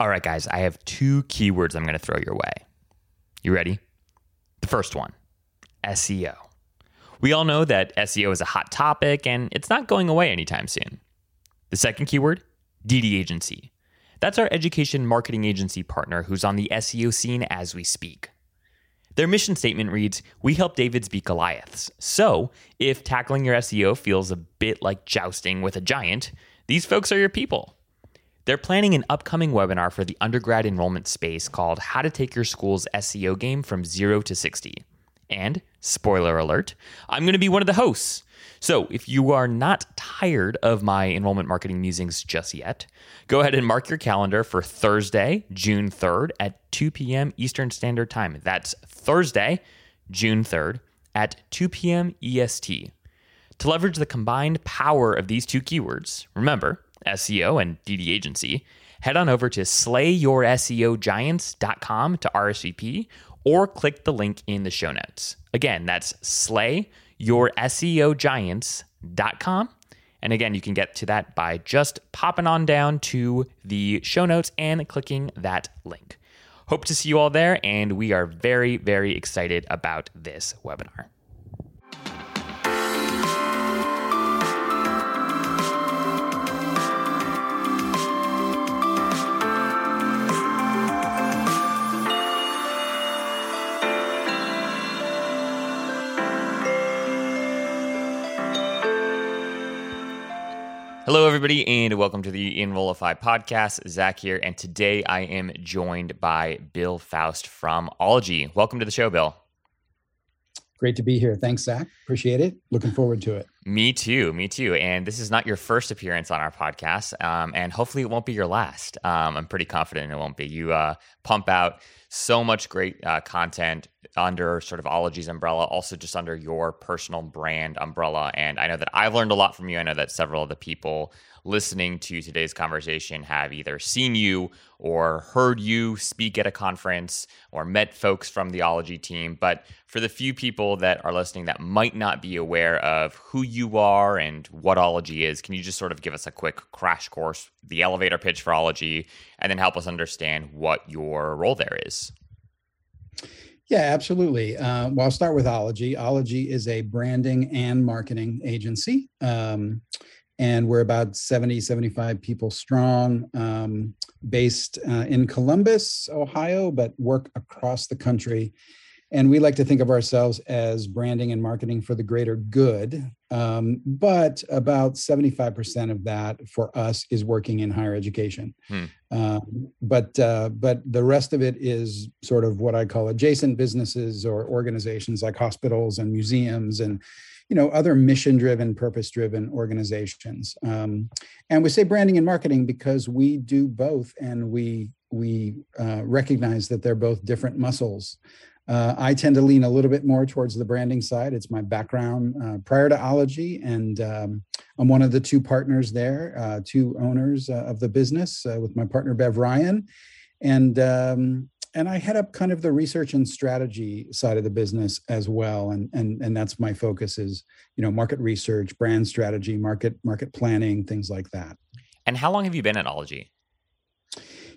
All right, guys, I have two keywords I'm going to throw your way. You ready? The first one SEO. We all know that SEO is a hot topic and it's not going away anytime soon. The second keyword DD Agency. That's our education marketing agency partner who's on the SEO scene as we speak. Their mission statement reads We help Davids beat Goliaths. So, if tackling your SEO feels a bit like jousting with a giant, these folks are your people. They're planning an upcoming webinar for the undergrad enrollment space called How to Take Your School's SEO Game from Zero to 60. And, spoiler alert, I'm going to be one of the hosts. So, if you are not tired of my enrollment marketing musings just yet, go ahead and mark your calendar for Thursday, June 3rd at 2 p.m. Eastern Standard Time. That's Thursday, June 3rd at 2 p.m. EST. To leverage the combined power of these two keywords, remember, SEO and DD agency, head on over to slayyourseogiants.com to RSVP or click the link in the show notes. Again, that's slayyourseogiants.com. And again, you can get to that by just popping on down to the show notes and clicking that link. Hope to see you all there, and we are very, very excited about this webinar. Hello, everybody, and welcome to the Enrollify podcast. Zach here, and today I am joined by Bill Faust from Ologie. Welcome to the show, Bill. Great to be here. Thanks, Zach. Appreciate it. Looking forward to it. Me too. Me too. And this is not your first appearance on our podcast, um, and hopefully it won't be your last. Um, I'm pretty confident it won't be. You uh, pump out so much great uh, content under sort of Ologie's umbrella, also just under your personal brand umbrella. And I know that I've learned a lot from you. I know that several of the people listening to today's conversation have either seen you or heard you speak at a conference or met folks from the Ologie team. But for the few people that are listening that might not be aware of who you are and what Ologie is, can you just sort of give us a quick crash course, the elevator pitch for Ologie, and then help us understand what your role there is? Yeah, absolutely. Uh, well, I'll start with Ologie. Ologie is a branding and marketing agency. Um, and we're about 70, 75 people strong, um, based uh, in Columbus, Ohio, but work across the country and we like to think of ourselves as branding and marketing for the greater good. Um, but about 75% of that for us is working in higher education. Hmm. um, but uh, but the rest of it is sort of what i call adjacent businesses or organizations like hospitals and museums and you know other mission driven purpose driven organizations. Um, and we say branding and marketing because we do both and we we uh, recognize that they're both different muscles uh, I tend to lean a little bit more towards the branding side. It's my background uh, prior to Ologie, and um, I'm one of the two partners there, uh, two owners uh, of the business uh, with my partner Bev Ryan, and um, and I head up kind of the research and strategy side of the business as well, and and and that's my focus is you know market research, brand strategy, market market planning, things like that. And how long have you been at Ologie?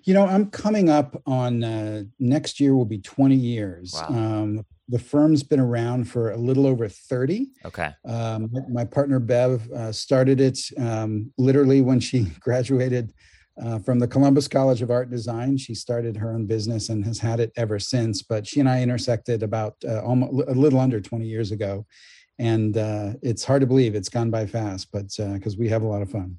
You know, I'm coming up on uh, next year will be 20 years. Wow. Um, the firm's been around for a little over 30. Okay. Um, my partner Bev uh, started it um, literally when she graduated uh, from the Columbus College of Art and Design. She started her own business and has had it ever since. But she and I intersected about uh, almost a little under 20 years ago. And uh, it's hard to believe it's gone by fast, but because uh, we have a lot of fun.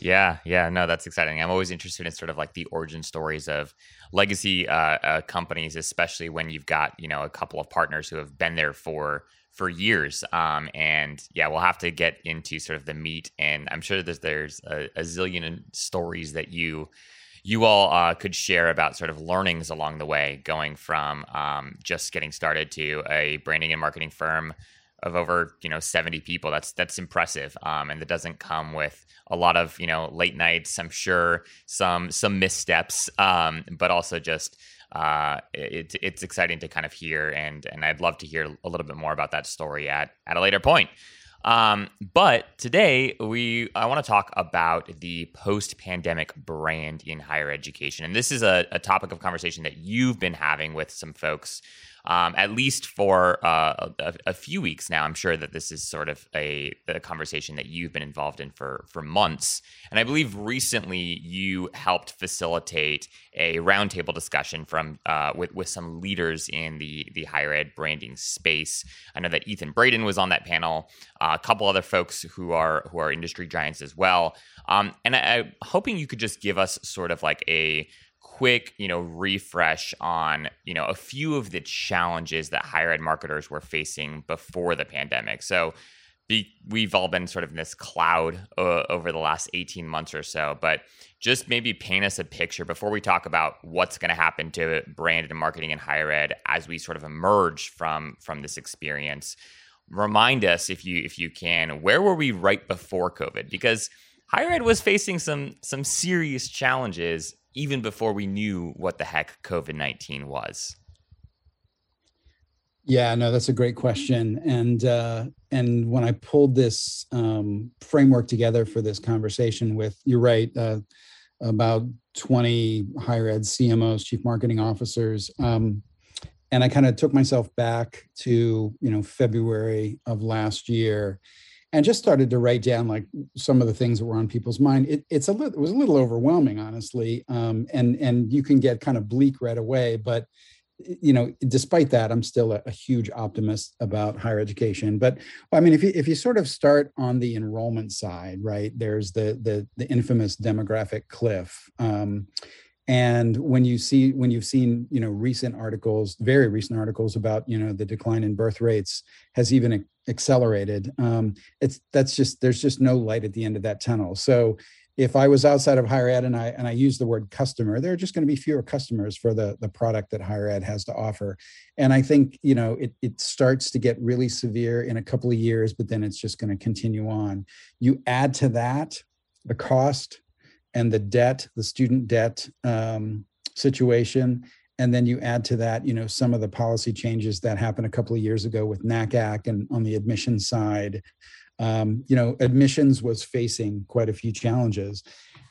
Yeah, yeah, no, that's exciting. I'm always interested in sort of like the origin stories of legacy uh, uh, companies, especially when you've got you know a couple of partners who have been there for for years. Um, and yeah, we'll have to get into sort of the meat, and I'm sure there's there's a, a zillion stories that you you all uh, could share about sort of learnings along the way, going from um, just getting started to a branding and marketing firm of over you know 70 people. That's that's impressive um, and that doesn't come with a lot of you know late nights i'm sure some some missteps um, but also just uh, it, it's exciting to kind of hear and and i'd love to hear a little bit more about that story at at a later point. Um, but today we I want to talk about the post-pandemic brand in higher education, and this is a, a topic of conversation that you've been having with some folks um, at least for uh, a, a, few weeks now. I'm sure that this is sort of a, a, conversation that you've been involved in for for months, and I believe recently you helped facilitate a roundtable discussion from uh, with with some leaders in the the higher ed branding space. I know that Ethan Braden was on that panel, uh, a couple other folks who are who are industry giants as well, um, and I, I'm hoping you could just give us sort of like a quick, you know, refresh on, you know, a few of the challenges that higher ed marketers were facing before the pandemic. So we've all been sort of in this cloud uh, over the last 18 months or so, but just maybe paint us a picture before we talk about what's going to happen to brand and marketing in higher ed as we sort of emerge from from this experience. Remind us if you if you can, where were we right before COVID? Because higher ed was facing some some serious challenges even before we knew what the heck COVID 19 was? Yeah, no, that's a great question. And uh, and when I pulled this um, framework together for this conversation with, you're right, uh, about 20 higher ed CMOs, chief marketing officers, um, and I kind of took myself back to you know February of last year, and just started to write down like some of the things that were on people's mind. It, it's a little, it was a little overwhelming, honestly, um, and and you can get kind of bleak right away. But you know, despite that, I'm still a, a, huge optimist about higher education. But I mean, if you if you sort of start on the enrollment side, right? There's the the the infamous demographic cliff. Um, and when you see when you've seen you know recent articles very recent articles about you know the decline in birth rates has even accelerated um, it's that's just there's just no light at the end of that tunnel. So if i was outside of higher ed and i and i use the word customer there are just going to be fewer customers for the the product that higher ed has to offer. And i think you know it, it starts to get really severe in a couple of years but then it's just going to continue on. You add to that the cost and the debt, the student debt um, situation. And then you add to that, you know, some of the policy changes that happened a couple of years ago with NACAC and on the admission side. Um, you know, admissions was facing quite a few challenges.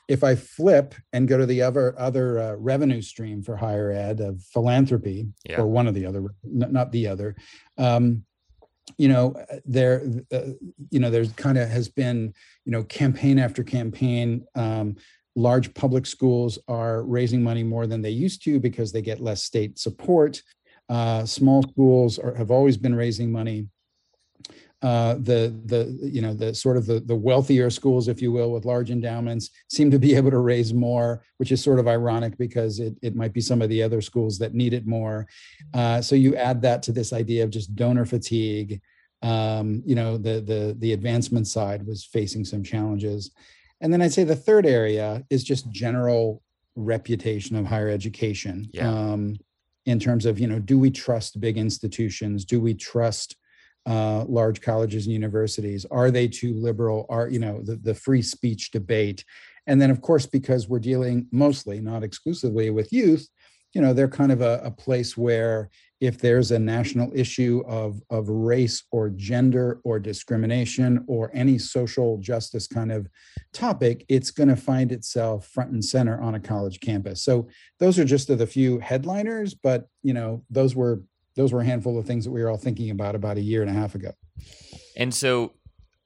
If I flip and go to the other other uh, revenue stream for higher ed of philanthropy, yeah. or one of the other, not the other, um, you know there uh, you know there's kind of has been you know campaign after campaign um, large public schools are raising money more than they used to because they get less state support. Uh, small schools are, have always been raising money uh, the the you know the sort of the the wealthier schools, if you will, with large endowments, seem to be able to raise more, which is sort of ironic because it it might be some of the other schools that need it more. Uh, so you add that to this idea of just donor fatigue. Um, you know the the the advancement side was facing some challenges, and then I'd say the third area is just general reputation of higher education. Yeah. Um, in terms of you know, do we trust big institutions? Do we trust uh, large colleges and universities? Are they too liberal? Are you know the, the free speech debate? And then, of course, because we're dealing mostly, not exclusively, with youth, you know, they're kind of a, a place where if there's a national issue of, of race or gender or discrimination or any social justice kind of topic, it's going to find itself front and center on a college campus. So those are just the few headliners, but you know, those were those were a handful of things that we were all thinking about about a year and a half ago. And so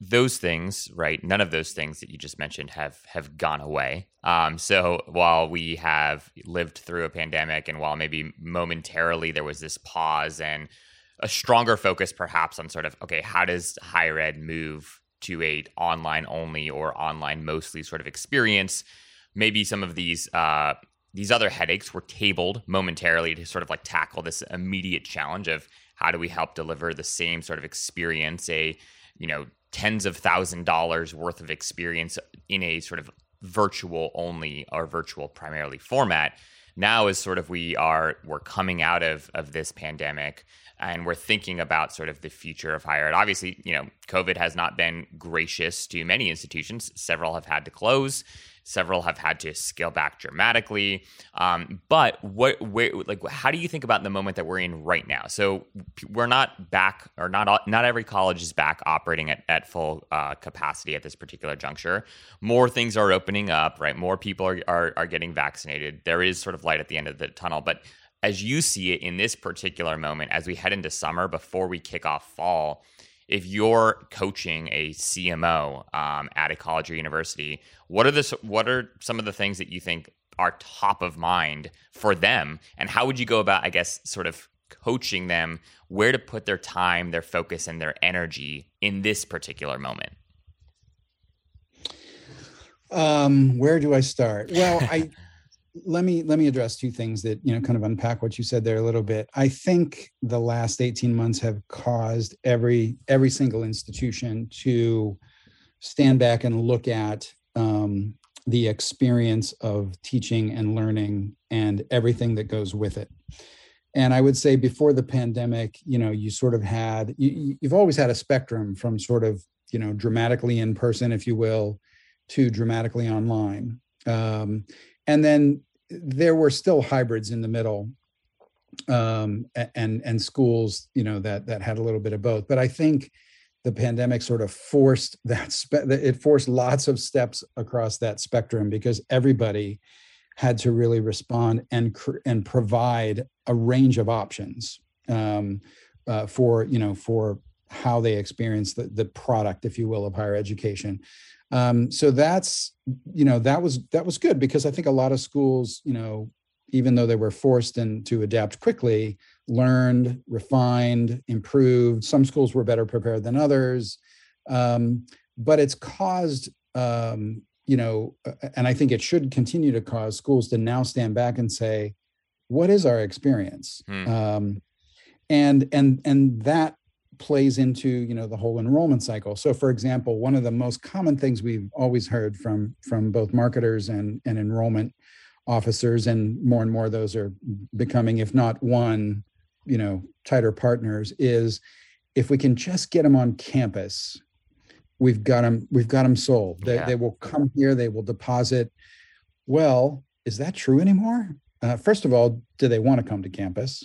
those things, right? None of those things that you just mentioned have have gone away. Um, so while we have lived through a pandemic, and while maybe momentarily there was this pause and a stronger focus, perhaps on sort of okay, how does higher ed move to a online only or online mostly sort of experience? Maybe some of these uh, these other headaches were tabled momentarily to sort of like tackle this immediate challenge of how do we help deliver the same sort of experience a you know tens of thousand dollars worth of experience in a sort of virtual only or virtual primarily format. Now is sort of we are we're coming out of of this pandemic and we're thinking about sort of the future of higher ed. Obviously you know covid has not been gracious to many institutions. Several have had to close Several have had to scale back dramatically. Um, but what, where, like, how do you think about the moment that we're in right now? So we're not back, or not not every college is back operating at, at full uh, capacity at this particular juncture. More things are opening up, right? More people are, are are getting vaccinated. There is sort of light at the end of the tunnel, but as you see it in this particular moment, as we head into summer before we kick off fall, if you're coaching a CMO um, at a college or university, what are the what are some of the things that you think are top of mind for them, and how would you go about, I guess, sort of coaching them where to put their time, their focus, and their energy in this particular moment? Um, where do I start? Well, I let me let me address two things that you know kind of unpack what you said there a little bit. I think the last 18 months have caused every every single institution to stand back and look at um, the experience of teaching and learning and everything that goes with it. And i would say before the pandemic you know you sort of had you, you've always had a spectrum from sort of you know dramatically in person if you will to dramatically online. Um, and then there were still hybrids in the middle um, and and schools you know that that had a little bit of both. But i think the pandemic sort of forced that spe- it forced lots of steps across that spectrum because everybody had to really respond and cr- and provide a range of options um, uh, for you know for how they experience the, the product if you will of higher education um, so that's you know that was that was good because I think a lot of schools you know even though they were forced and to adapt quickly learned refined improved. Some schools were better prepared than others. Um, but it's caused um, you know and i think it should continue to cause schools to now stand back and say what is our experience? Hmm. um, and and and that plays into you know the whole enrollment cycle. So for example one of the most common things we've always heard from from both marketers and and enrollment officers and more and more those are becoming if not one you know tighter partners is if we can just get them on campus we've got them we've got them sold. They, yeah. they will come here they will deposit. Well is that true anymore? Uh, first of all do they want to come to campus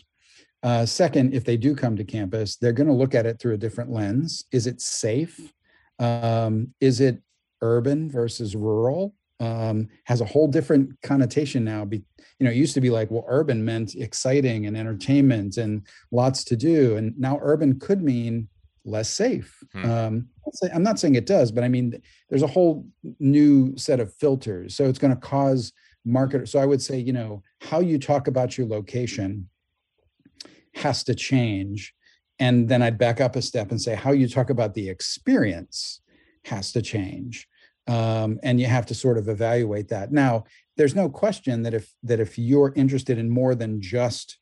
uh, second, if they do come to campus, they're going to look at it through a different lens. Is it safe? Um, is it urban versus rural? Um, has a whole different connotation now. Be, you know, it used to be like, well, urban meant exciting and entertainment and lots to do, and now urban could mean less safe. Hmm. Um, I'm not saying it does, but I mean, there's a whole new set of filters. So it's going to cause market. So I would say, you know, how you talk about your location has to change. And then I'd back up a step and say, how you talk about the experience has to change. Um, and you have to sort of evaluate that. Now, there's no question that if that if you're interested in more than just,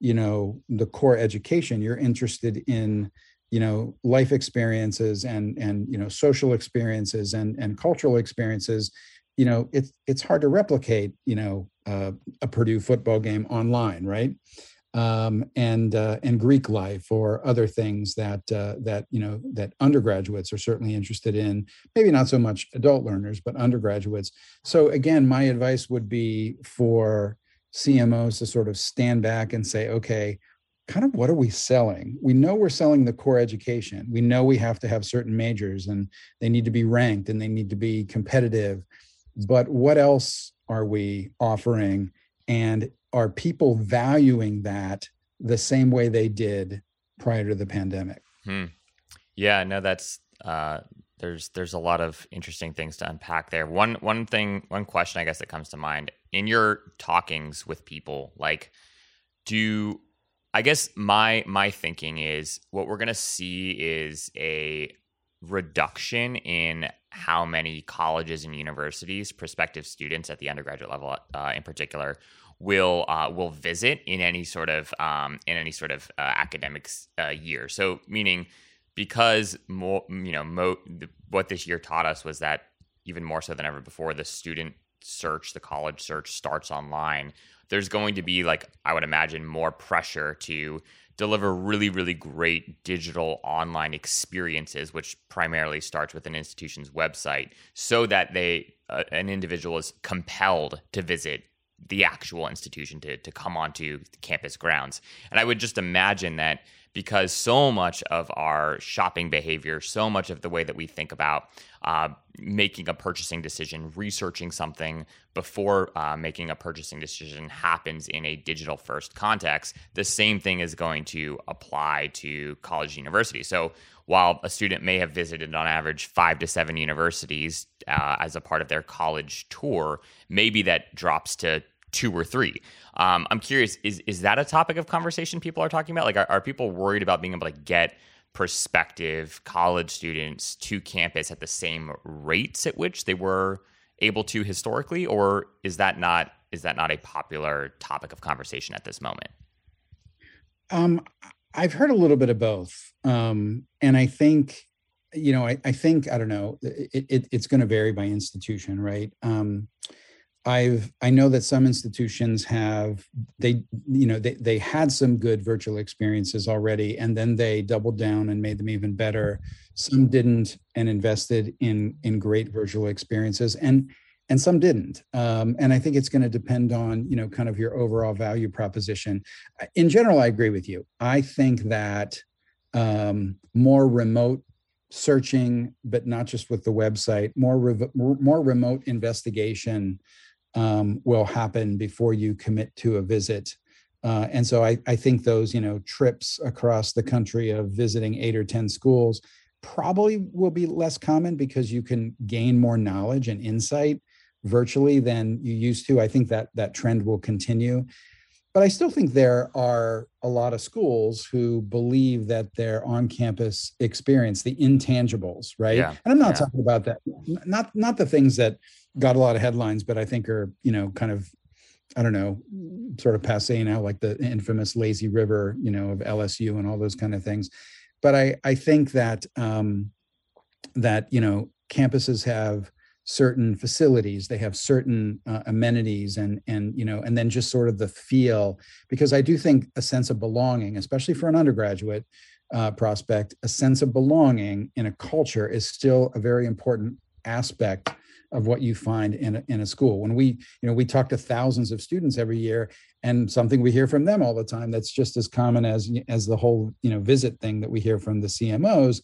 you know, the core education, you're interested in, you know, life experiences and and you know social experiences and and cultural experiences you know it's it's hard to replicate you know uh, a purdue football game online right um, and uh, and Greek life or other things that uh, that you know that undergraduates are certainly interested in. Maybe not so much adult learners, but undergraduates. So again, my advice would be for CMOs to sort of stand back and say, okay, kind of what are we selling? We know we're selling the core education. We know we have to have certain majors and they need to be ranked and they need to be competitive. But what else are we offering? And are people valuing that the same way they did prior to the pandemic? Hmm. Yeah, no, that's uh, there's there's a lot of interesting things to unpack there. One one thing, one question I guess that comes to mind in your talkings with people, like do I guess my my thinking is what we're gonna see is a reduction in how many colleges and universities prospective students at the undergraduate level uh, in particular will uh, will visit in any sort of um, in any sort of uh, academics uh, year. So meaning because more you know mo- what this year taught us was that even more so than ever before the student search, the college search starts online, there's going to be like I would imagine more pressure to deliver really really great digital online experiences which primarily starts with an institution's website so that they uh, an individual is compelled to visit the actual institution to, to come onto campus grounds. And i would just imagine that because so much of our shopping behavior, so much of the way that we think about uh, making a purchasing decision, researching something before uh, making a purchasing decision happens in a digital first context, the same thing is going to apply to college university. So while a student may have visited on average five to seven universities uh, as a part of their college tour, maybe that drops to two or three. Um, I'm curious, is is that a topic of conversation people are talking about? Like, are, are people worried about being able to get prospective college students to campus at the same rates at which they were able to historically, or is that not is that not a popular topic of conversation at this moment? Um, I've heard a little bit of both, um, and I think you know, I, I think I don't know. It, it, it's going to vary by institution, right? Um, I've I know that some institutions have they you know they they had some good virtual experiences already and then they doubled down and made them even better. Some didn't and invested in in great virtual experiences and and some didn't. Um, and I think it's going to depend on you know kind of your overall value proposition. In general, I agree with you. I think that um, more remote searching, but not just with the website, more re- more remote investigation um, will happen before you commit to a visit. Uh, and so I, I think those, you know, trips across the country of visiting eight or 10 schools probably will be less common because you can gain more knowledge and insight virtually than you used to. I think that that trend will continue. But I still think there are a lot of schools who believe that their on-campus experience, the intangibles, right? Yeah. And I'm not yeah. talking about that, not not the things that got a lot of headlines, but I think are, you know, kind of, I don't know, sort of passe now, like the infamous lazy river, you know, of LSU and all those kind of things. But I, I think that, um, that, you know, campuses have certain facilities, they have certain uh, amenities and, and, you know, and then just sort of the feel, because I do think a sense of belonging, especially for an undergraduate, uh, prospect, a sense of belonging in a culture is still a very important aspect of what you find in a, in a school. When we, you know, we talk to thousands of students every year, and something we hear from them all the time that's just as common as as the whole, you know, visit thing that we hear from the CMOs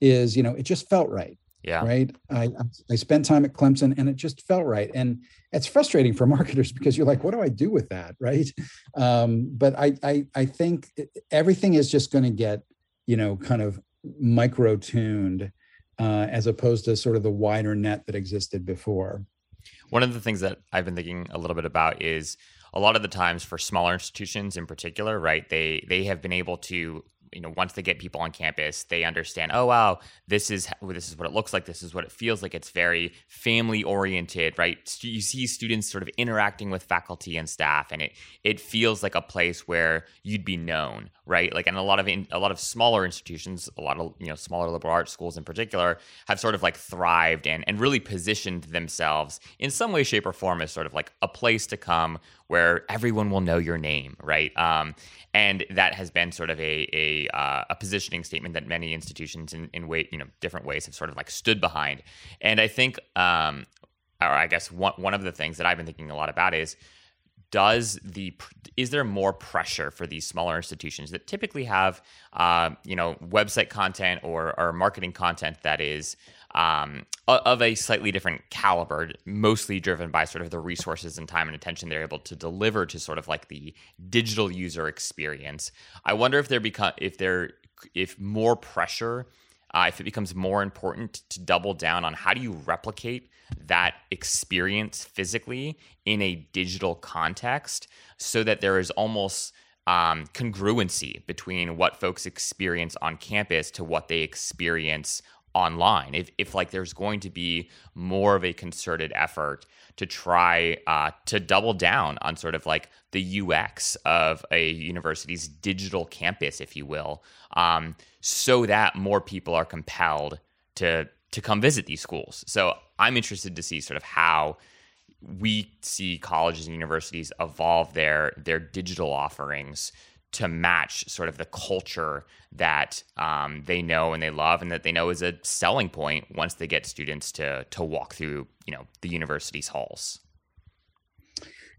is, you know, it just felt right. Yeah. Right. I I spent time at Clemson and it just felt right. And it's frustrating for marketers because you're like, what do I do with that? Right. Um, but I I I think everything is just going to get, you know, kind of micro tuned uh, as opposed to sort of the wider net that existed before. One of the things that I've been thinking a little bit about is a lot of the times for smaller institutions in particular, right? They they have been able to you know once they get people on campus they understand oh wow this is this is what it looks like this is what it feels like. It's very family oriented right you see students sort of interacting with faculty and staff and it it feels like a place where you'd be known right like and a lot of in, a lot of smaller institutions a lot of you know smaller liberal arts schools in particular have sort of like thrived and and really positioned themselves in some way shape or form as sort of like a place to come where everyone will know your name right um, and that has been sort of a a, uh, a positioning statement that many institutions in in way you know different ways have sort of like stood behind. And I think, um, or I guess one one of the things that I've been thinking a lot about is does the is there more pressure for these smaller institutions that typically have uh, you know website content or, or marketing content that is um, of a slightly different caliber, mostly driven by sort of the resources and time and attention they're able to deliver to sort of like the digital user experience. I wonder if there become if there if more pressure, uh, if it becomes more important to double down on how do you replicate that experience physically in a digital context, so that there is almost um, congruency between what folks experience on campus to what they experience online. If, if like there's going to be more of a concerted effort to try uh, to double down on sort of like the ux of a university's digital campus if you will um, so that more people are compelled to to come visit these schools. So i'm interested to see sort of how we see colleges and universities evolve their their digital offerings to match sort of the culture that um, they know and they love and that they know is a selling point once they get students to to walk through you know the university's halls.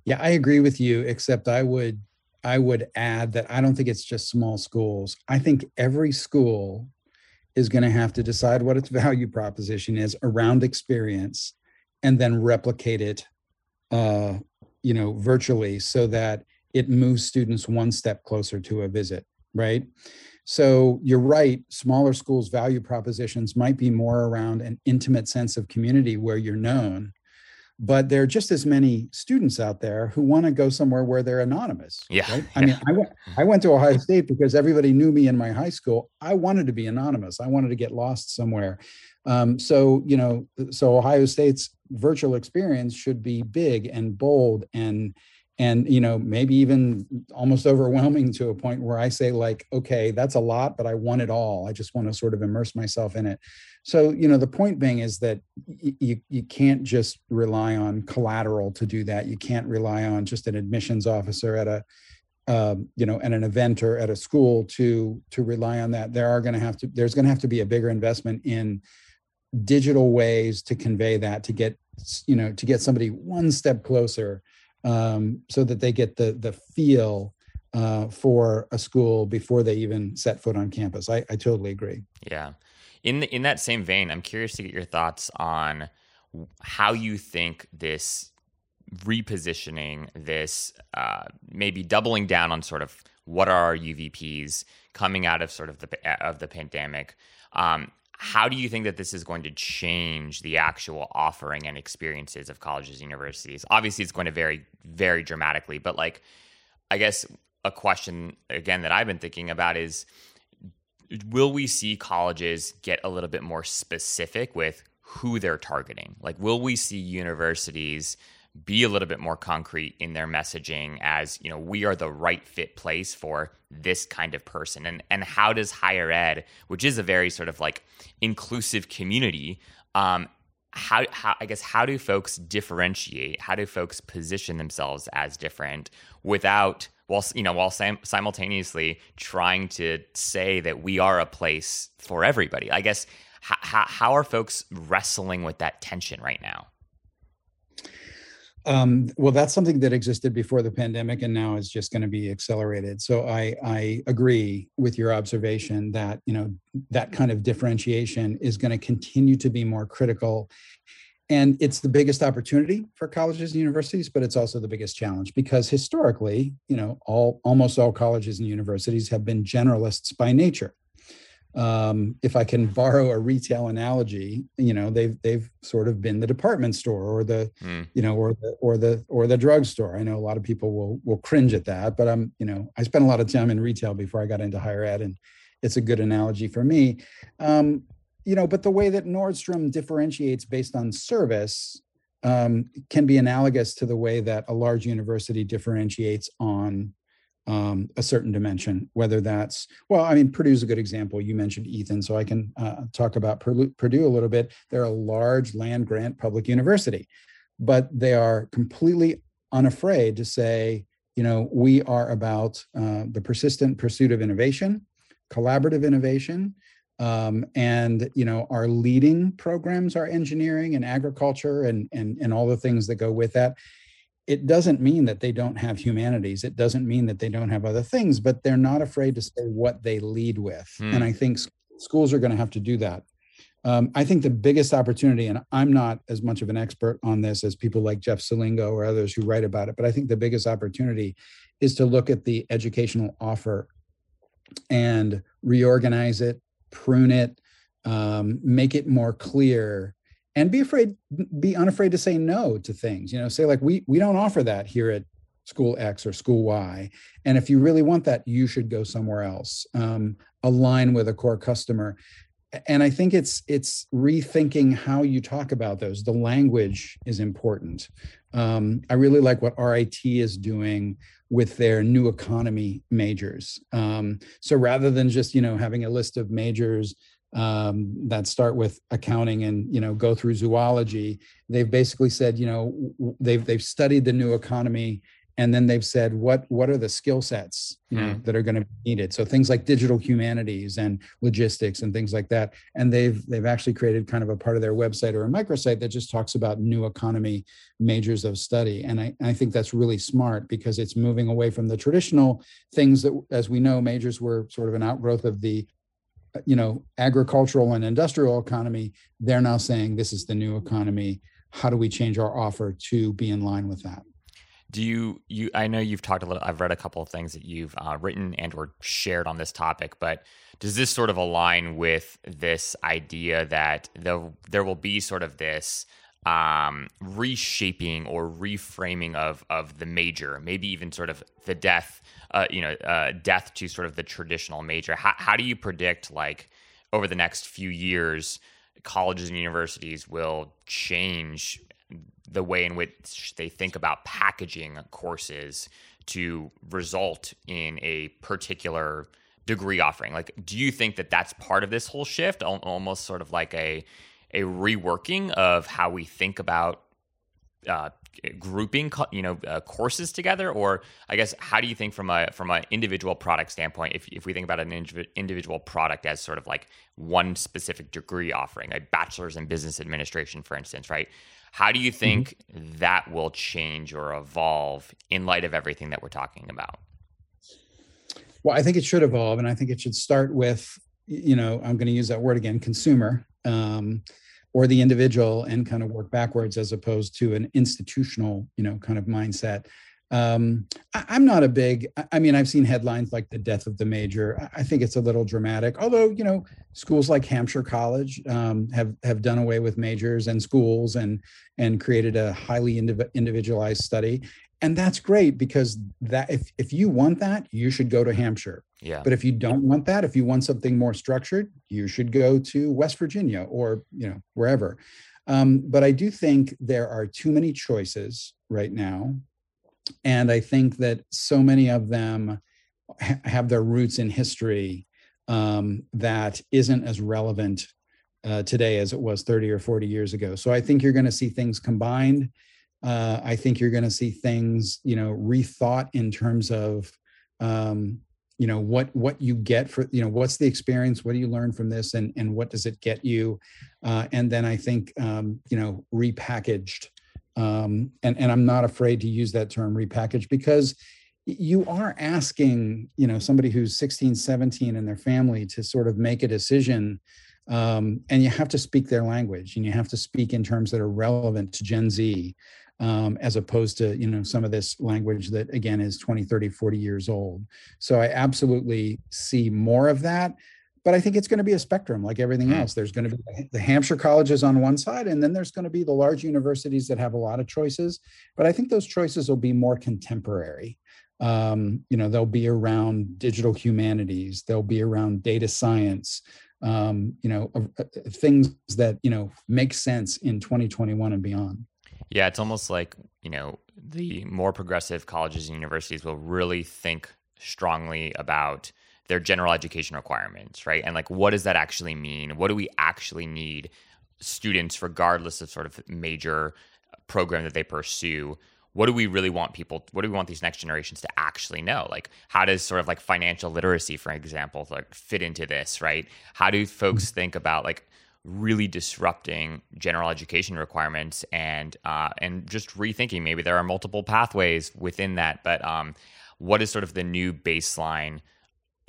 Yeah i agree with you except i would i would add that i don't think it's just small schools. I think every school is going to have to decide what its value proposition is around experience and then replicate it uh, you know virtually so that it moves students one step closer to a visit, right? So you're right, smaller schools' value propositions might be more around an intimate sense of community where you're known. But there are just as many students out there who want to go somewhere where they're anonymous. Yeah. Right? I mean, I went, I went to Ohio State because everybody knew me in my high school. I wanted to be anonymous. I wanted to get lost somewhere. Um, so, you know, so Ohio State's virtual experience should be big and bold and and you know maybe even almost overwhelming to a point where i say like okay that's a lot but i want it all. I just want to sort of immerse myself in it. So you know the point being is that you you can't just rely on collateral to do that. You can't rely on just an admissions officer at a um, you know at an event or at a school to to rely on that. There are going to have to there's going to have to be a bigger investment in digital ways to convey that to get you know to get somebody one step closer um, so that they get the the feel uh, for a school before they even set foot on campus. I, I totally agree. Yeah. In the, in that same vein, I'm curious to get your thoughts on how you think this repositioning, this uh, maybe doubling down on sort of what are our UVPs coming out of sort of the of the pandemic. Um, how do you think that this is going to change the actual offering and experiences of colleges and universities? Obviously it's going to vary very dramatically but like i guess a question again that i've been thinking about is will we see colleges get a little bit more specific with who they're targeting? Like will we see universities be a little bit more concrete in their messaging as you know we are the right fit place for this kind of person. And and how does higher ed which is a very sort of like inclusive community um how, how i guess how do folks differentiate? How do folks position themselves as different without while you know while sim- simultaneously trying to say that we are a place for everybody? I guess how, how are folks wrestling with that tension right now um, well, that's something that existed before the pandemic and now is just going to be accelerated. So I, I agree with your observation that you know that kind of differentiation is going to continue to be more critical. And it's the biggest opportunity for colleges and universities, but it's also the biggest challenge because historically, you know, all almost all colleges and universities have been generalists by nature um, if I can borrow a retail analogy, you know, they've they've sort of been the department store or the, mm. you know, or the or the or the drugstore. I know a lot of people will will cringe at that, but I'm, you know, I spent a lot of time in retail before I got into higher ed, and it's a good analogy for me. Um, you know, but the way that Nordstrom differentiates based on service um, can be analogous to the way that a large university differentiates on um, a certain dimension, whether that's, well, I mean, Purdue's a good example. You mentioned Ethan, so I can uh, talk about Purdue a little bit. They're a large land grant public university, but they are completely unafraid to say, you know, we are about uh, the persistent pursuit of innovation, collaborative innovation, um, and you know our leading programs are engineering and agriculture and and and all the things that go with that it doesn't mean that they don't have humanities. It doesn't mean that they don't have other things but they're not afraid to say what they lead with. Hmm. and i think schools are going to have to do that. Um, i think the biggest opportunity and i'm not as much of an expert on this as people like jeff selingo or others who write about it but i think the biggest opportunity is to look at the educational offer and reorganize it prune it um, make it more clear and be afraid be unafraid to say no to things you know say like we we don't offer that here at school x or school y and if you really want that you should go somewhere else. Um, align with a core customer. And i think it's it's rethinking how you talk about those. The language is important. Um, i really like what rit is doing with their new economy majors. Um, so rather than just you know having a list of majors um, that start with accounting and you know go through zoology they've basically said you know they've they've studied the new economy and then they've said what what are the skill sets you know mm. that are going to be needed so things like digital humanities and logistics and things like that and they've they've actually created kind of a part of their website or a microsite that just talks about new economy majors of study and i, I think that's really smart because it's moving away from the traditional things that as we know majors were sort of an outgrowth of the you know agricultural and industrial economy they're now saying this is the new economy. How do we change our offer to be in line with that? Do you you i know you've talked a little i've read a couple of things that you've uh, written and or shared on this topic but does this sort of align with this idea that there, there will be sort of this um, reshaping or reframing of of the major maybe even sort of the death uh, you know uh, death to sort of the traditional major. How, how do you predict like over the next few years colleges and universities will change the way in which they think about packaging courses to result in a particular degree offering? Like do you think that that's part of this whole shift almost sort of like a a reworking of how we think about uh, grouping you know uh, courses together or i guess how do you think from a from an individual product standpoint if, if we think about an individual product as sort of like one specific degree offering a bachelor's in business administration for instance right how do you mm-hmm. think mm-hmm. that will change or evolve in light of everything that we're talking about? Well, I think it should evolve, and I think it should start with, you know, I'm going to use that word again, consumer, um, or the individual, and kind of work backwards as opposed to an institutional, you know, kind of mindset um, I, am not a big i mean i've seen headlines like the death of the major. I think it's a little dramatic although you know schools like hampshire college um, have have done away with majors and schools and and created a highly indiv- individualized study. And that's great because that if, if you want that you should go to hampshire. Yeah. But if you don't want that if you want something more structured you should go to west virginia or you know wherever. Um, but i do think there are too many choices right now and I think that so many of them ha- have their roots in history um, that isn't as relevant uh, today as it was 30 or 40 years ago. So I think you're going to see things combined. Uh, I think you're going to see things, you know, rethought in terms of, um, you know, what what you get for, you know, what's the experience? What do you learn from this, and and what does it get you? Uh, and then I think, um, you know, repackaged um, and, and I'm not afraid to use that term repackage because you are asking, you know, somebody who's 16, 17 and their family to sort of make a decision. Um, and you have to speak their language and you have to speak in terms that are relevant to Gen Z. Um, as opposed to you know some of this language that again is 20 30 40 years old so i absolutely see more of that but I think it's going to be a spectrum like everything hmm. else. There's going to be the Hampshire colleges on one side, and then there's going to be the large universities that have a lot of choices. But I think those choices will be more contemporary. Um, you know, they'll be around digital humanities, they'll be around data science, um, you know, uh, uh, things that, you know, make sense in 2021 and beyond. Yeah, it's almost like, you know, the more progressive colleges and universities will really think strongly about their general education requirements, right? And like, what does that actually mean? What do we actually need students, regardless of sort of major program that they pursue? What do we really want people? What do we want these next generations to actually know? Like, how does sort of like financial literacy, for example, like fit into this, right? How do folks mm-hmm. think about like really disrupting general education requirements and uh, and just rethinking? Maybe there are multiple pathways within that, but um, what is sort of the new baseline?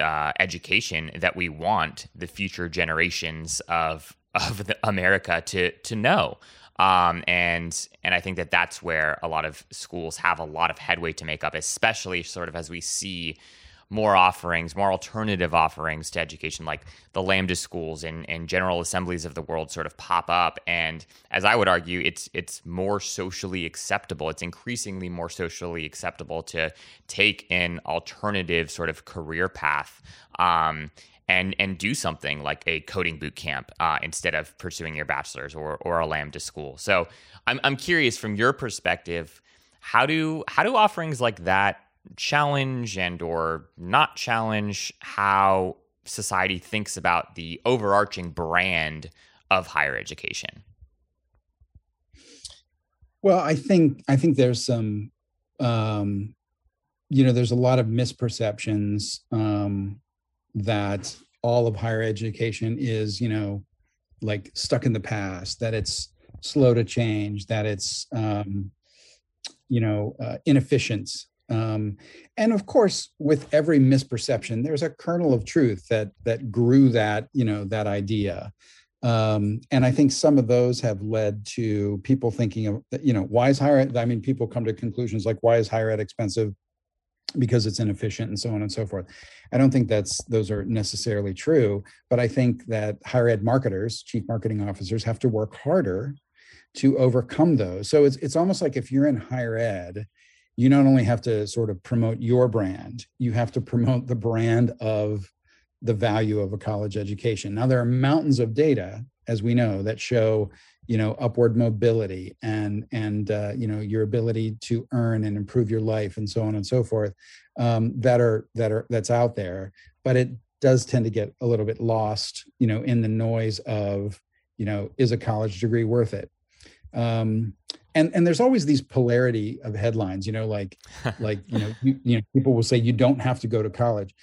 Uh, education that we want the future generations of of America to to know. Um, and and I think that that's where a lot of schools have a lot of headway to make up, especially sort of as we see more offerings, more alternative offerings to education, like the Lambda schools and, and general assemblies of the world sort of pop up. And as I would argue, it's it's more socially acceptable. It's increasingly more socially acceptable to take an alternative sort of career path. Um, and, and do something like a coding boot camp uh, instead of pursuing your bachelor's or, or a lambda school. So I'm, I'm curious from your perspective, how do how do offerings like that challenge and or not challenge how society thinks about the overarching brand of higher education? Well, I think I think there's some, um, you know, there's a lot of misperceptions um, that all of higher education is, you know, like stuck in the past. That it's slow to change. That it's, um, you know, uh, inefficient. Um, and of course, with every misperception, there's a kernel of truth that that grew that, you know, that idea. Um, and I think some of those have led to people thinking of, you know, why is higher ed? I mean, people come to conclusions like, why is higher ed expensive? Because it's inefficient and so on and so forth. I don't think that's those are necessarily true, but I think that higher ed marketers, chief marketing officers, have to work harder to overcome those. So it's it's almost like if you're in higher ed, you not only have to sort of promote your brand, you have to promote the brand of the value of a college education. Now there are mountains of data, as we know, that show you know upward mobility and and uh, you know your ability to earn and improve your life and so on and so forth um, that are that are that's out there. But it does tend to get a little bit lost, you know, in the noise of you know is a college degree worth it? Um, and and there's always these polarity of headlines you know like like you know you, you know people will say you don't have to go to college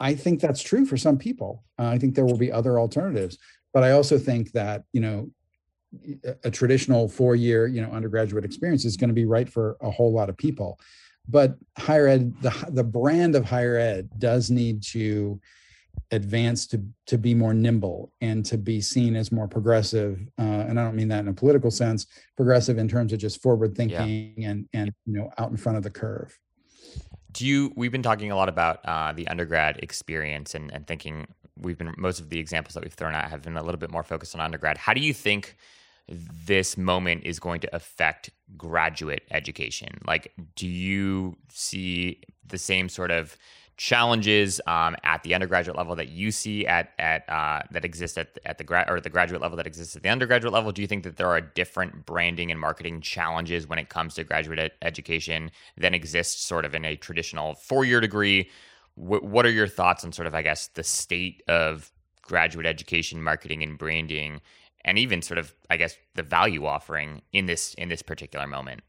I think that's true for some people. Uh, I think there will be other alternatives, but I also think that you know a, a traditional four-year you know undergraduate experience is going to be right for a whole lot of people. But higher ed, the the brand of higher ed does need to advance to to be more nimble and to be seen as more progressive uh, and i don't mean that in a political sense progressive in terms of just forward thinking yeah. and and you know out in front of the curve. Do you we've been talking a lot about uh, the undergrad experience and, and thinking we've been most of the examples that we've thrown out have been a little bit more focused on undergrad. How do you think this moment is going to affect graduate education? Like do you see the same sort of challenges um, at the undergraduate level that you see at at uh, that exist at at the grad or the graduate level that exists at the undergraduate level? Do you think that there are different branding and marketing challenges when it comes to graduate ed- education than exists sort of in a traditional four year degree? W- what are your thoughts on sort of I guess the state of graduate education marketing and branding and even sort of I guess the value offering in this in this particular moment?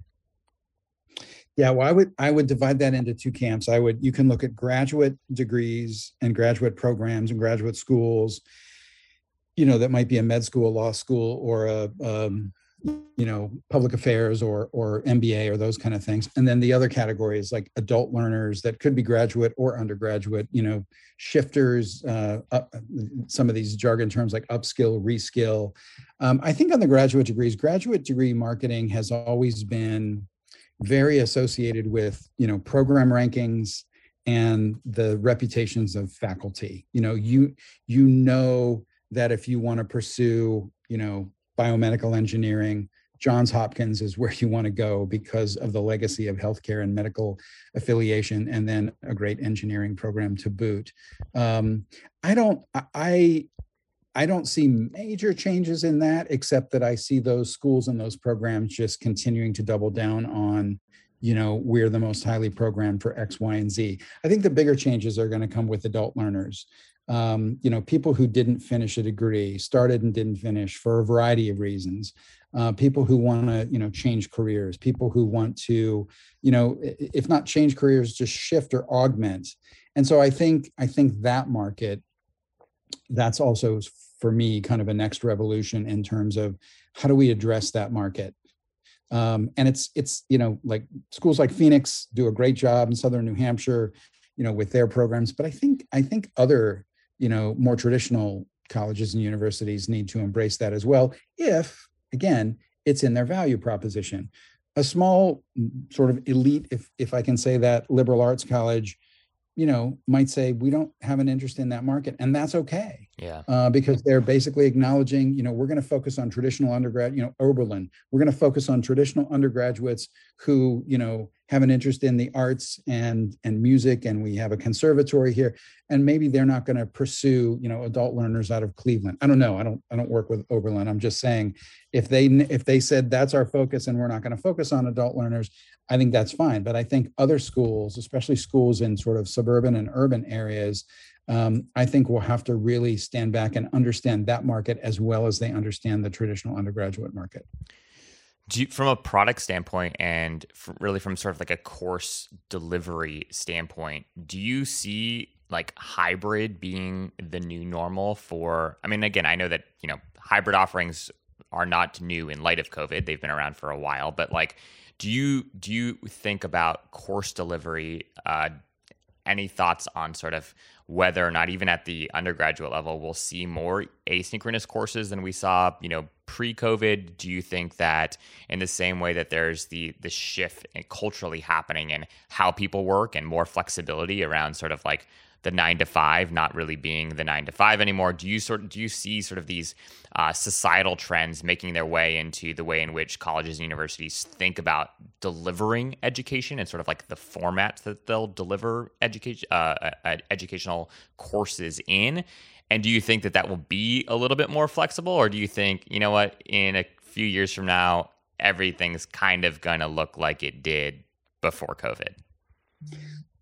Yeah, well, I would I would divide that into two camps. I would you can look at graduate degrees and graduate programs and graduate schools. You know, that might be a med school, a law school, or a um, you know public affairs or or MBA or those kind of things. And then the other category is like adult learners that could be graduate or undergraduate. You know, shifters. Uh, up, some of these jargon terms like upskill, reskill. Um, I think on the graduate degrees, graduate degree marketing has always been very associated with you know program rankings and the reputations of faculty. You know you you know that if you want to pursue you know biomedical engineering johns hopkins is where you want to go because of the legacy of healthcare and medical affiliation and then a great engineering program to boot. Um, i don't i I don't see major changes in that, except that I see those schools and those programs just continuing to double down on, you know, we're the most highly programmed for X, Y, and Z. I think the bigger changes are going to come with adult learners. Um, you know, people who didn't finish a degree, started and didn't finish for a variety of reasons. Uh, people who want to, you know, change careers. People who want to, you know, if not change careers, just shift or augment. And so I think I think that market that's also for me kind of a next revolution in terms of how do we address that market um, and it's it's you know like schools like phoenix do a great job in southern new hampshire you know with their programs but i think i think other you know more traditional colleges and universities need to embrace that as well if again it's in their value proposition a small sort of elite if if i can say that liberal arts college you know, might say we don't have an interest in that market, and that's okay. Yeah. Uh, because they're basically acknowledging, you know, we're going to focus on traditional undergrad. You know, Oberlin. We're going to focus on traditional undergraduates who, you know, have an interest in the arts and and music, and we have a conservatory here, and maybe they're not going to pursue, you know, adult learners out of Cleveland. I don't know. I don't. I don't work with Oberlin. I'm just saying, if they if they said that's our focus and we're not going to focus on adult learners, I think that's fine. But I think other schools, especially schools in sort of suburban and urban areas, um, I think we'll have to really stand back and understand that market as well as they understand the traditional undergraduate market. You, from a product standpoint and really from sort of like a course delivery standpoint, do you see like hybrid being the new normal for? I mean, again, I know that you know hybrid offerings are not new in light of COVID; they've been around for a while. But like, do you do you think about course delivery? Uh, any thoughts on sort of whether or not even at the undergraduate level we'll see more asynchronous courses than we saw you know pre-covid. Do you think that in the same way that there's the the shift culturally happening in how people work and more flexibility around sort of like the nine to five not really being the nine to five anymore. Do you sort do you see sort of these uh, societal trends making their way into the way in which colleges and universities think about delivering education and sort of like the formats that they'll deliver education uh, uh, educational courses in? And do you think that that will be a little bit more flexible, or do you think you know what in a few years from now everything's kind of going to look like it did before COVID?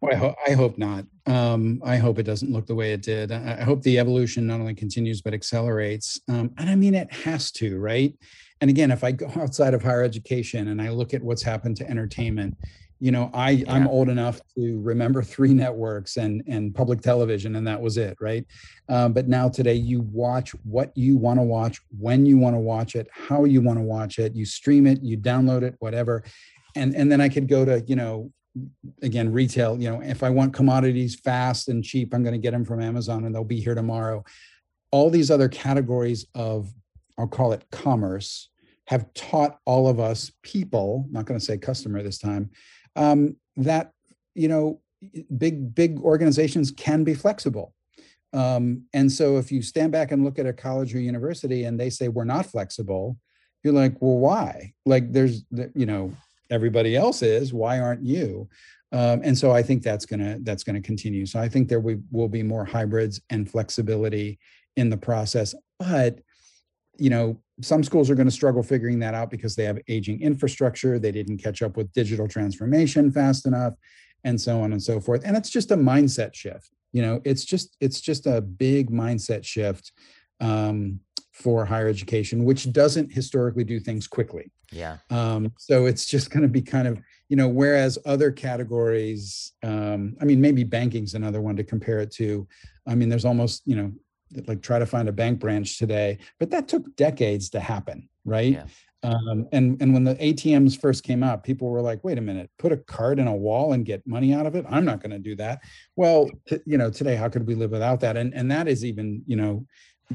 Well, I, ho- I, hope not. Um, I hope it doesn't look the way it did. I, I hope the evolution not only continues but accelerates. Um, and I mean, it has to, right? And again, if I go outside of higher education and I look at what's happened to entertainment, you know, I yeah. I'm old enough to remember three networks and and public television, and that was it, right? Um, but now today, you watch what you want to watch, when you want to watch it, how you want to watch it. You stream it, you download it, whatever, and and then I could go to you know again retail you know if i want commodities fast and cheap i'm going to get them from amazon and they'll be here tomorrow. All these other categories of i'll call it commerce have taught all of us people not going to say customer this time um, that you know big big organizations can be flexible. Um, and so if you stand back and look at a college or university and they say we're not flexible you're like well why? Like there's you know everybody else is why aren't you? Um, and so i think that's gonna that's gonna continue. So i think there will, will be more hybrids and flexibility in the process. But you know some schools are going to struggle figuring that out because they have aging infrastructure. They didn't catch up with digital transformation fast enough and so on and so forth. And it's just a mindset shift you know? It's just it's just a big mindset shift um, for higher education, which doesn't historically do things quickly. Yeah. Um, so it's just going to be kind of, you know, whereas other categories, um, I mean, maybe banking's another one to compare it to. I mean, there's almost, you know, like try to find a bank branch today, but that took decades to happen, right? Yeah. Um, and and when the ATMs first came out, people were like, "Wait a minute, put a card in a wall and get money out of it? I'm not going to do that." Well, t- you know, today, how could we live without that? And and that is even, you know,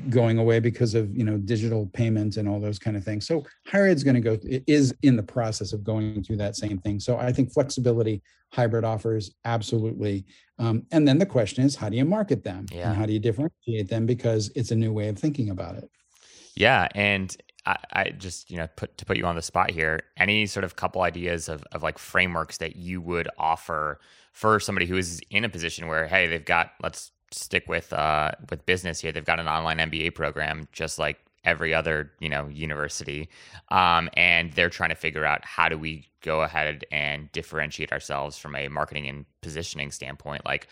going away because of you know digital payments and all those kind of things. So higher ed's going to go is in the process of going through that same thing. So i think flexibility hybrid offers absolutely. Um, and then the question is how do you market them? Yeah. and how do you differentiate them? Because it's a new way of thinking about it. Yeah and I, I just you know put to put you on the spot here any sort of couple ideas of, of like frameworks that you would offer for somebody who is in a position where hey they've got let's stick with uh, with business here. They've got an online MBA program, just like every other you know university, um, and they're trying to figure out how do we go ahead and differentiate ourselves from a marketing and positioning standpoint. Like,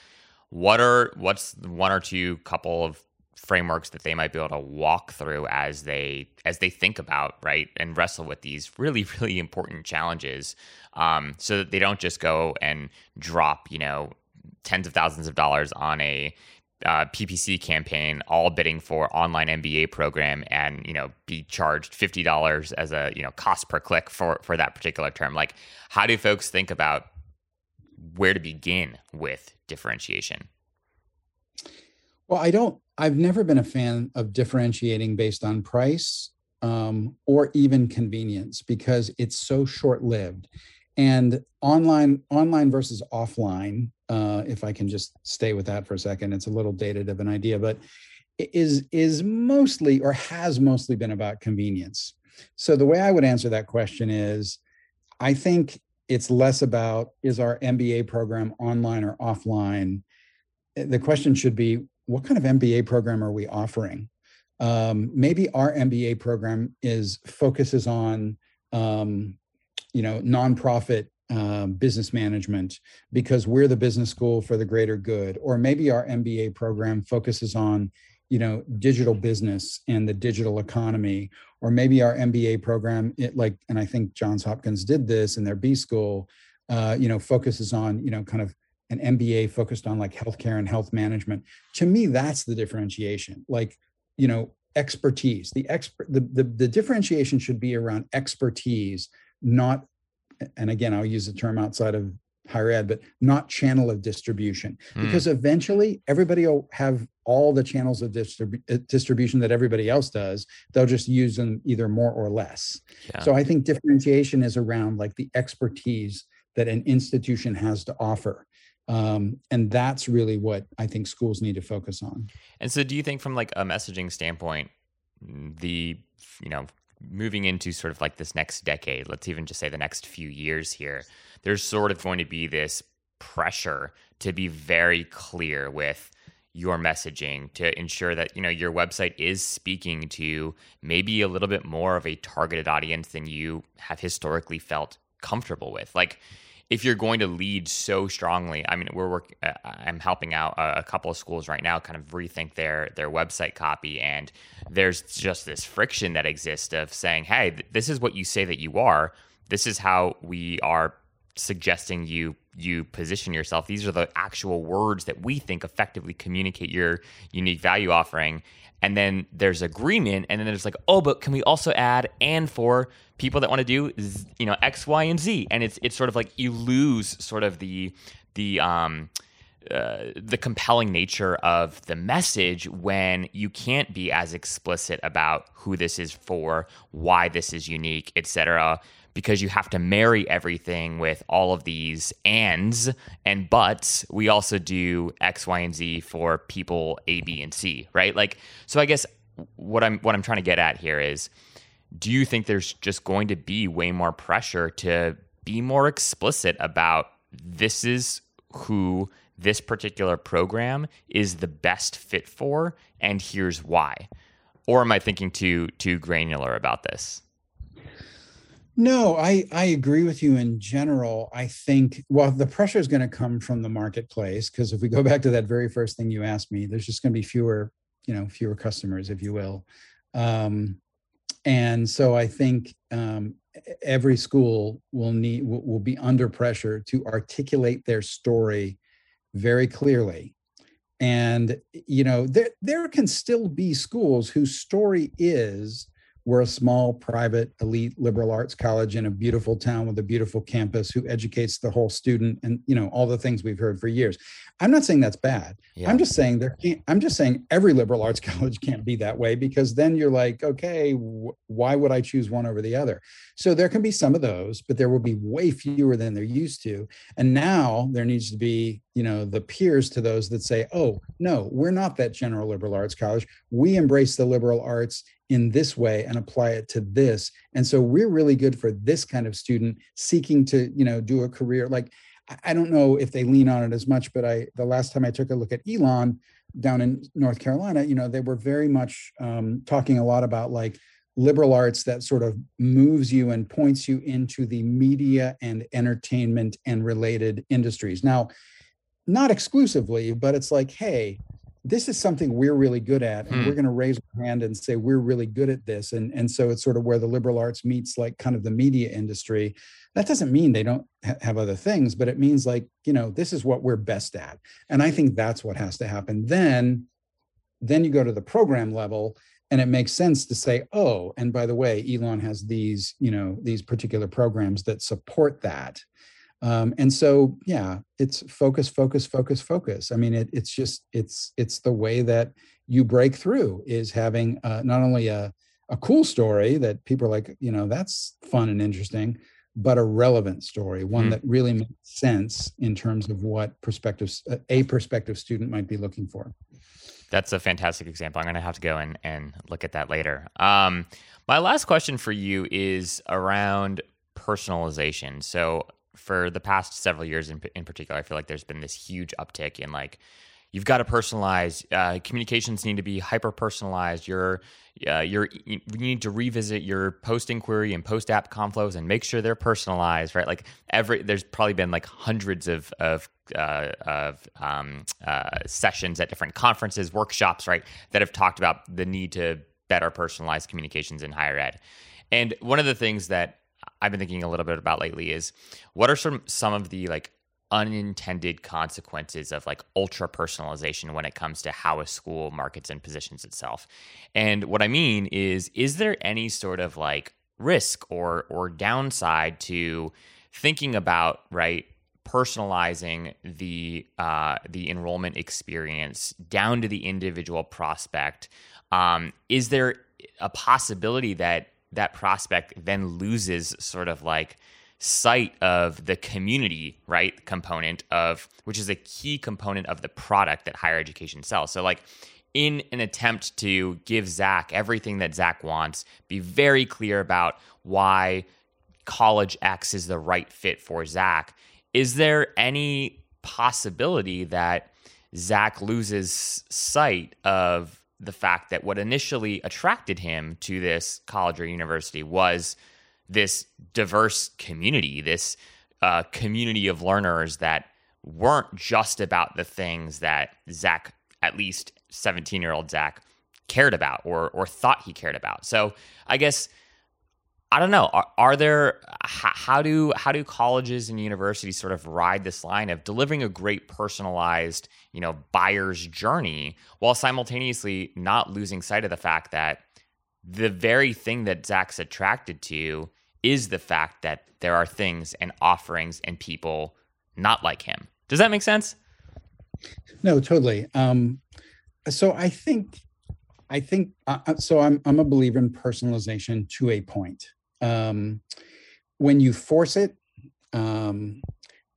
what are what's one or two couple of frameworks that they might be able to walk through as they as they think about right and wrestle with these really really important challenges um, so that they don't just go and drop you know tens of thousands of dollars on a uh, PPC campaign, all bidding for online MBA program, and you know be charged fifty dollars as a you know cost per click for for that particular term. Like, how do folks think about where to begin with differentiation? Well, I don't. I've never been a fan of differentiating based on price um, or even convenience because it's so short lived and online online versus offline uh, if i can just stay with that for a second it's a little dated of an idea but is is mostly or has mostly been about convenience. So the way i would answer that question is i think it's less about is our mba program online or offline? The question should be what kind of mba program are we offering? Um, maybe our mba program is focuses on um, you know nonprofit um, business management because we're the business school for the greater good or maybe our mba program focuses on you know digital business and the digital economy or maybe our mba program it like and i think johns hopkins did this in their b school uh, you know focuses on you know kind of an mba focused on like healthcare and health management. To me that's the differentiation like you know expertise. The expert the, the, the differentiation should be around expertise not and again i'll use the term outside of higher ed but not channel of distribution. Mm. because eventually everybody will have all the channels of distrib- uh, distribution that everybody else does. They'll just use them either more or less. Yeah. so i think differentiation is around like the expertise that an institution has to offer. Um, and that's really what i think schools need to focus on. And so do you think from like a messaging standpoint the you know moving into sort of like this next decade, let's even just say the next few years here, there's sort of going to be this pressure to be very clear with your messaging to ensure that you know your website is speaking to maybe a little bit more of a targeted audience than you have historically felt comfortable with. Like if you're going to lead so strongly, I mean, we're working. Uh, I'm helping out a, couple of schools right now, kind of rethink their their website copy, and there's just this friction that exists of saying, "Hey, th- this is what you say that you are. This is how we are suggesting you you position yourself. These are the actual words that we think effectively communicate your unique value offering." and then there's agreement and then there's like oh but can we also add and for people that want to do you know x y and z and it's it's sort of like you lose sort of the the um uh, the compelling nature of the message when you can't be as explicit about who this is for, why this is unique, etc because you have to marry everything with all of these ands and buts. We also do X, Y, and Z for people A, B, and C, right? Like, so I guess what I'm what I'm trying to get at here is do you think there's just going to be way more pressure to be more explicit about this is who this particular program is the best fit for and here's why or am i thinking too too granular about this no, I, I agree with you in general. I think, well, the pressure is going to come from the marketplace because if we go back to that very first thing you asked me, there's just going to be fewer, you know, fewer customers, if you will. Um, and so I think um, every school will need will, will be under pressure to articulate their story very clearly. And you know, there there can still be schools whose story is we're a small, private, elite liberal arts college in a beautiful town with a beautiful campus who educates the whole student and you know all the things we've heard for years. I'm not saying that's bad. Yeah. I'm just saying there can't, I'm just saying every liberal arts college can't be that way because then you're like, okay, wh- why would I choose one over the other? So there can be some of those, but there will be way fewer than there used to. And now there needs to be, you know, the peers to those that say, oh, no, we're not that general liberal arts college. We embrace the liberal arts in this way and apply it to this. And so we're really good for this kind of student seeking to you know do a career. Like i don't know if they lean on it as much but i the last time i took a look at elon down in north carolina you know they were very much um, talking a lot about like liberal arts that sort of moves you and points you into the media and entertainment and related industries. Now not exclusively but it's like hey this is something we're really good at and hmm. we're going to raise our hand and say we're really good at this. And and so it's sort of where the liberal arts meets like kind of the media industry. That doesn't mean they don't ha- have other things but it means like you know this is what we're best at. And i think that's what has to happen. Then then you go to the program level and it makes sense to say oh and by the way elon has these you know these particular programs that support that um, and so yeah it's focus focus focus focus. I mean it, it's just it's it's the way that you break through is having uh, not only a, a cool story that people are like you know that's fun and interesting but a relevant story one mm. that really makes sense in terms of what perspective a prospective student might be looking for. That's a fantastic example. I'm going to have to go and, and look at that later. Um, my last question for you is around personalization. So for the past several years in, in particular, I feel like there's been this huge uptick in like you've got to personalize. Uh, communications need to be hyper personalized. Your uh, your you need to revisit your post inquiry and post app conflows and make sure they're personalized, right? Like every there's probably been like hundreds of of uh, of um, uh, sessions at different conferences, workshops, right, that have talked about the need to better personalize communications in higher ed. And one of the things that I've been thinking a little bit about lately is what are some some of the like unintended consequences of like ultra personalization when it comes to how a school markets and positions itself. And what I mean is is there any sort of like risk or or downside to thinking about, right, personalizing the uh, the enrollment experience down to the individual prospect? Um, is there a possibility that that prospect then loses sort of like sight of the community right component of which is a key component of the product that higher education sells. So like in an attempt to give zach everything that zach wants be very clear about why college x is the right fit for zach is there any possibility that zach loses sight of the fact that what initially attracted him to this college or university was this diverse community, this uh, community of learners that weren't just about the things that Zach, at least 17 year old Zach, cared about or or thought he cared about. So I guess I don't know. Are, are there how, how, do how do colleges and universities sort of ride this line of delivering a great personalized, you know, buyer's journey while simultaneously not losing sight of the fact that the very thing that Zach's attracted to is the fact that there are things and offerings and people not like him. Does that make sense? No, totally. Um, so I think, I think, uh, uh, so I'm I'm a believer in personalization to a point. Um, when you force it, um,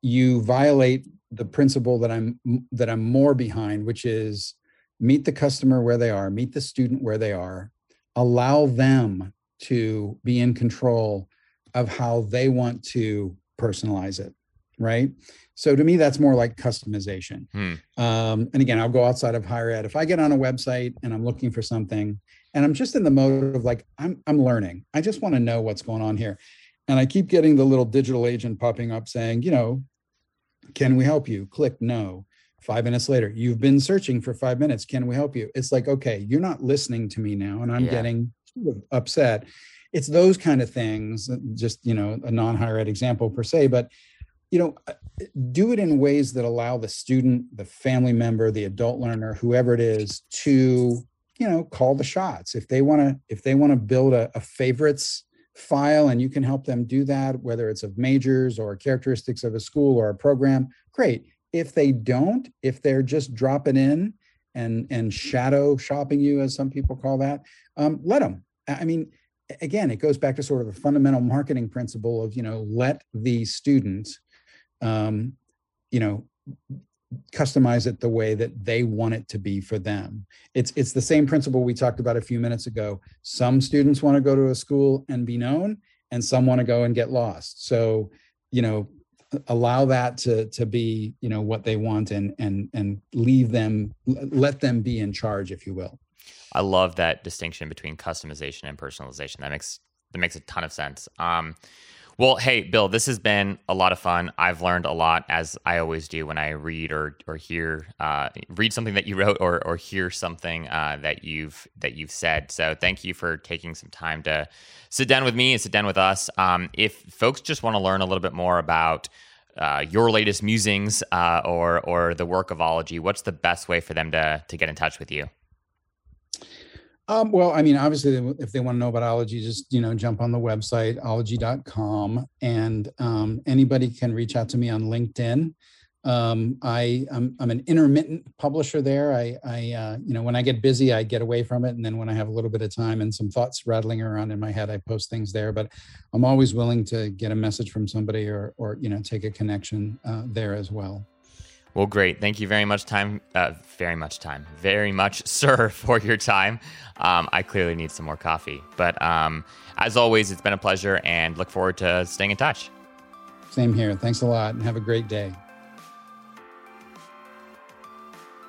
you violate the principle that I'm that I'm more behind, which is meet the customer where they are, meet the student where they are, allow them to be in control of how they want to personalize it right? So to me that's more like customization. Hmm. um, and again i'll go outside of higher ed. If i get on a website and i'm looking for something and i'm just in the mode of like i'm i'm learning. I just want to know what's going on here. And i keep getting the little digital agent popping up saying you know can we help you? Click no. Five minutes later you've been searching for five minutes. Can we help you? It's like okay you're not listening to me now and i'm yeah. getting sort of upset. It's those kind of things just you know a non-higher ed example per se but you know uh, do it in ways that allow the student the family member the adult learner whoever it is to you know call the shots. If they want to if they want to build a, a favorites file and you can help them do that whether it's of majors or characteristics of a school or a program great. If they don't if they're just dropping in and and shadow shopping you as some people call that um, let them i mean again, it goes back to sort of a fundamental marketing principle of, you know, let the students, um, you know, customize it the way that they want it to be for them. It's it's the same principle we talked about a few minutes ago. Some students want to go to a school and be known, and some want to go and get lost. So, you know, allow that to to be, you know, what they want and and and leave them let them be in charge, if you will. I love that distinction between customization and personalization. That makes that makes a ton of sense. Um, well, hey, Bill, this has been a lot of fun. I've learned a lot, as I always do when I read or or hear uh, read something that you wrote or or hear something uh, that you've that you've said. So, thank you for taking some time to sit down with me and sit down with us. Um, if folks just want to learn a little bit more about uh, your latest musings uh, or or the work of Ologie, what's the best way for them to to get in touch with you? Um, well, I mean, obviously, if they want to know about Ologie, just you know, jump on the website ologie.com, and um, anybody can reach out to me on LinkedIn. Um, I I'm, I'm, an intermittent publisher there. I I uh, you know when I get busy, I get away from it, and then when I have a little bit of time and some thoughts rattling around in my head, I post things there. But I'm always willing to get a message from somebody or or you know take a connection uh, there as well. Well, great. Thank you very much, time. Uh, very much time. Very much, sir, for your time. Um, I clearly need some more coffee. But um, as always, it's been a pleasure and look forward to staying in touch. Same here. Thanks a lot and have a great day.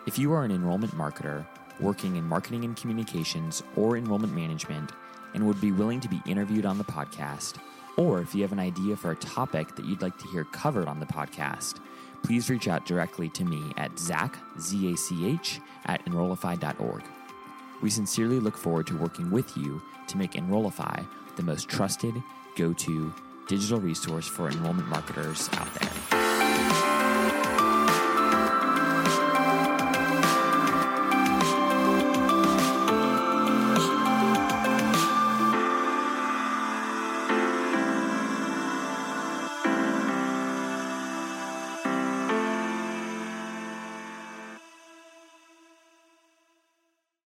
If you are an enrollment marketer working in marketing and communications or enrollment management and would be willing to be interviewed on the podcast, or if you have an idea for a topic that you'd like to hear covered on the podcast, please reach out directly to me at zach, Z-A-C-H, at enrollify.org. We sincerely look forward to working with you to make Enrollify the most trusted, go-to digital resource for enrollment marketers out there.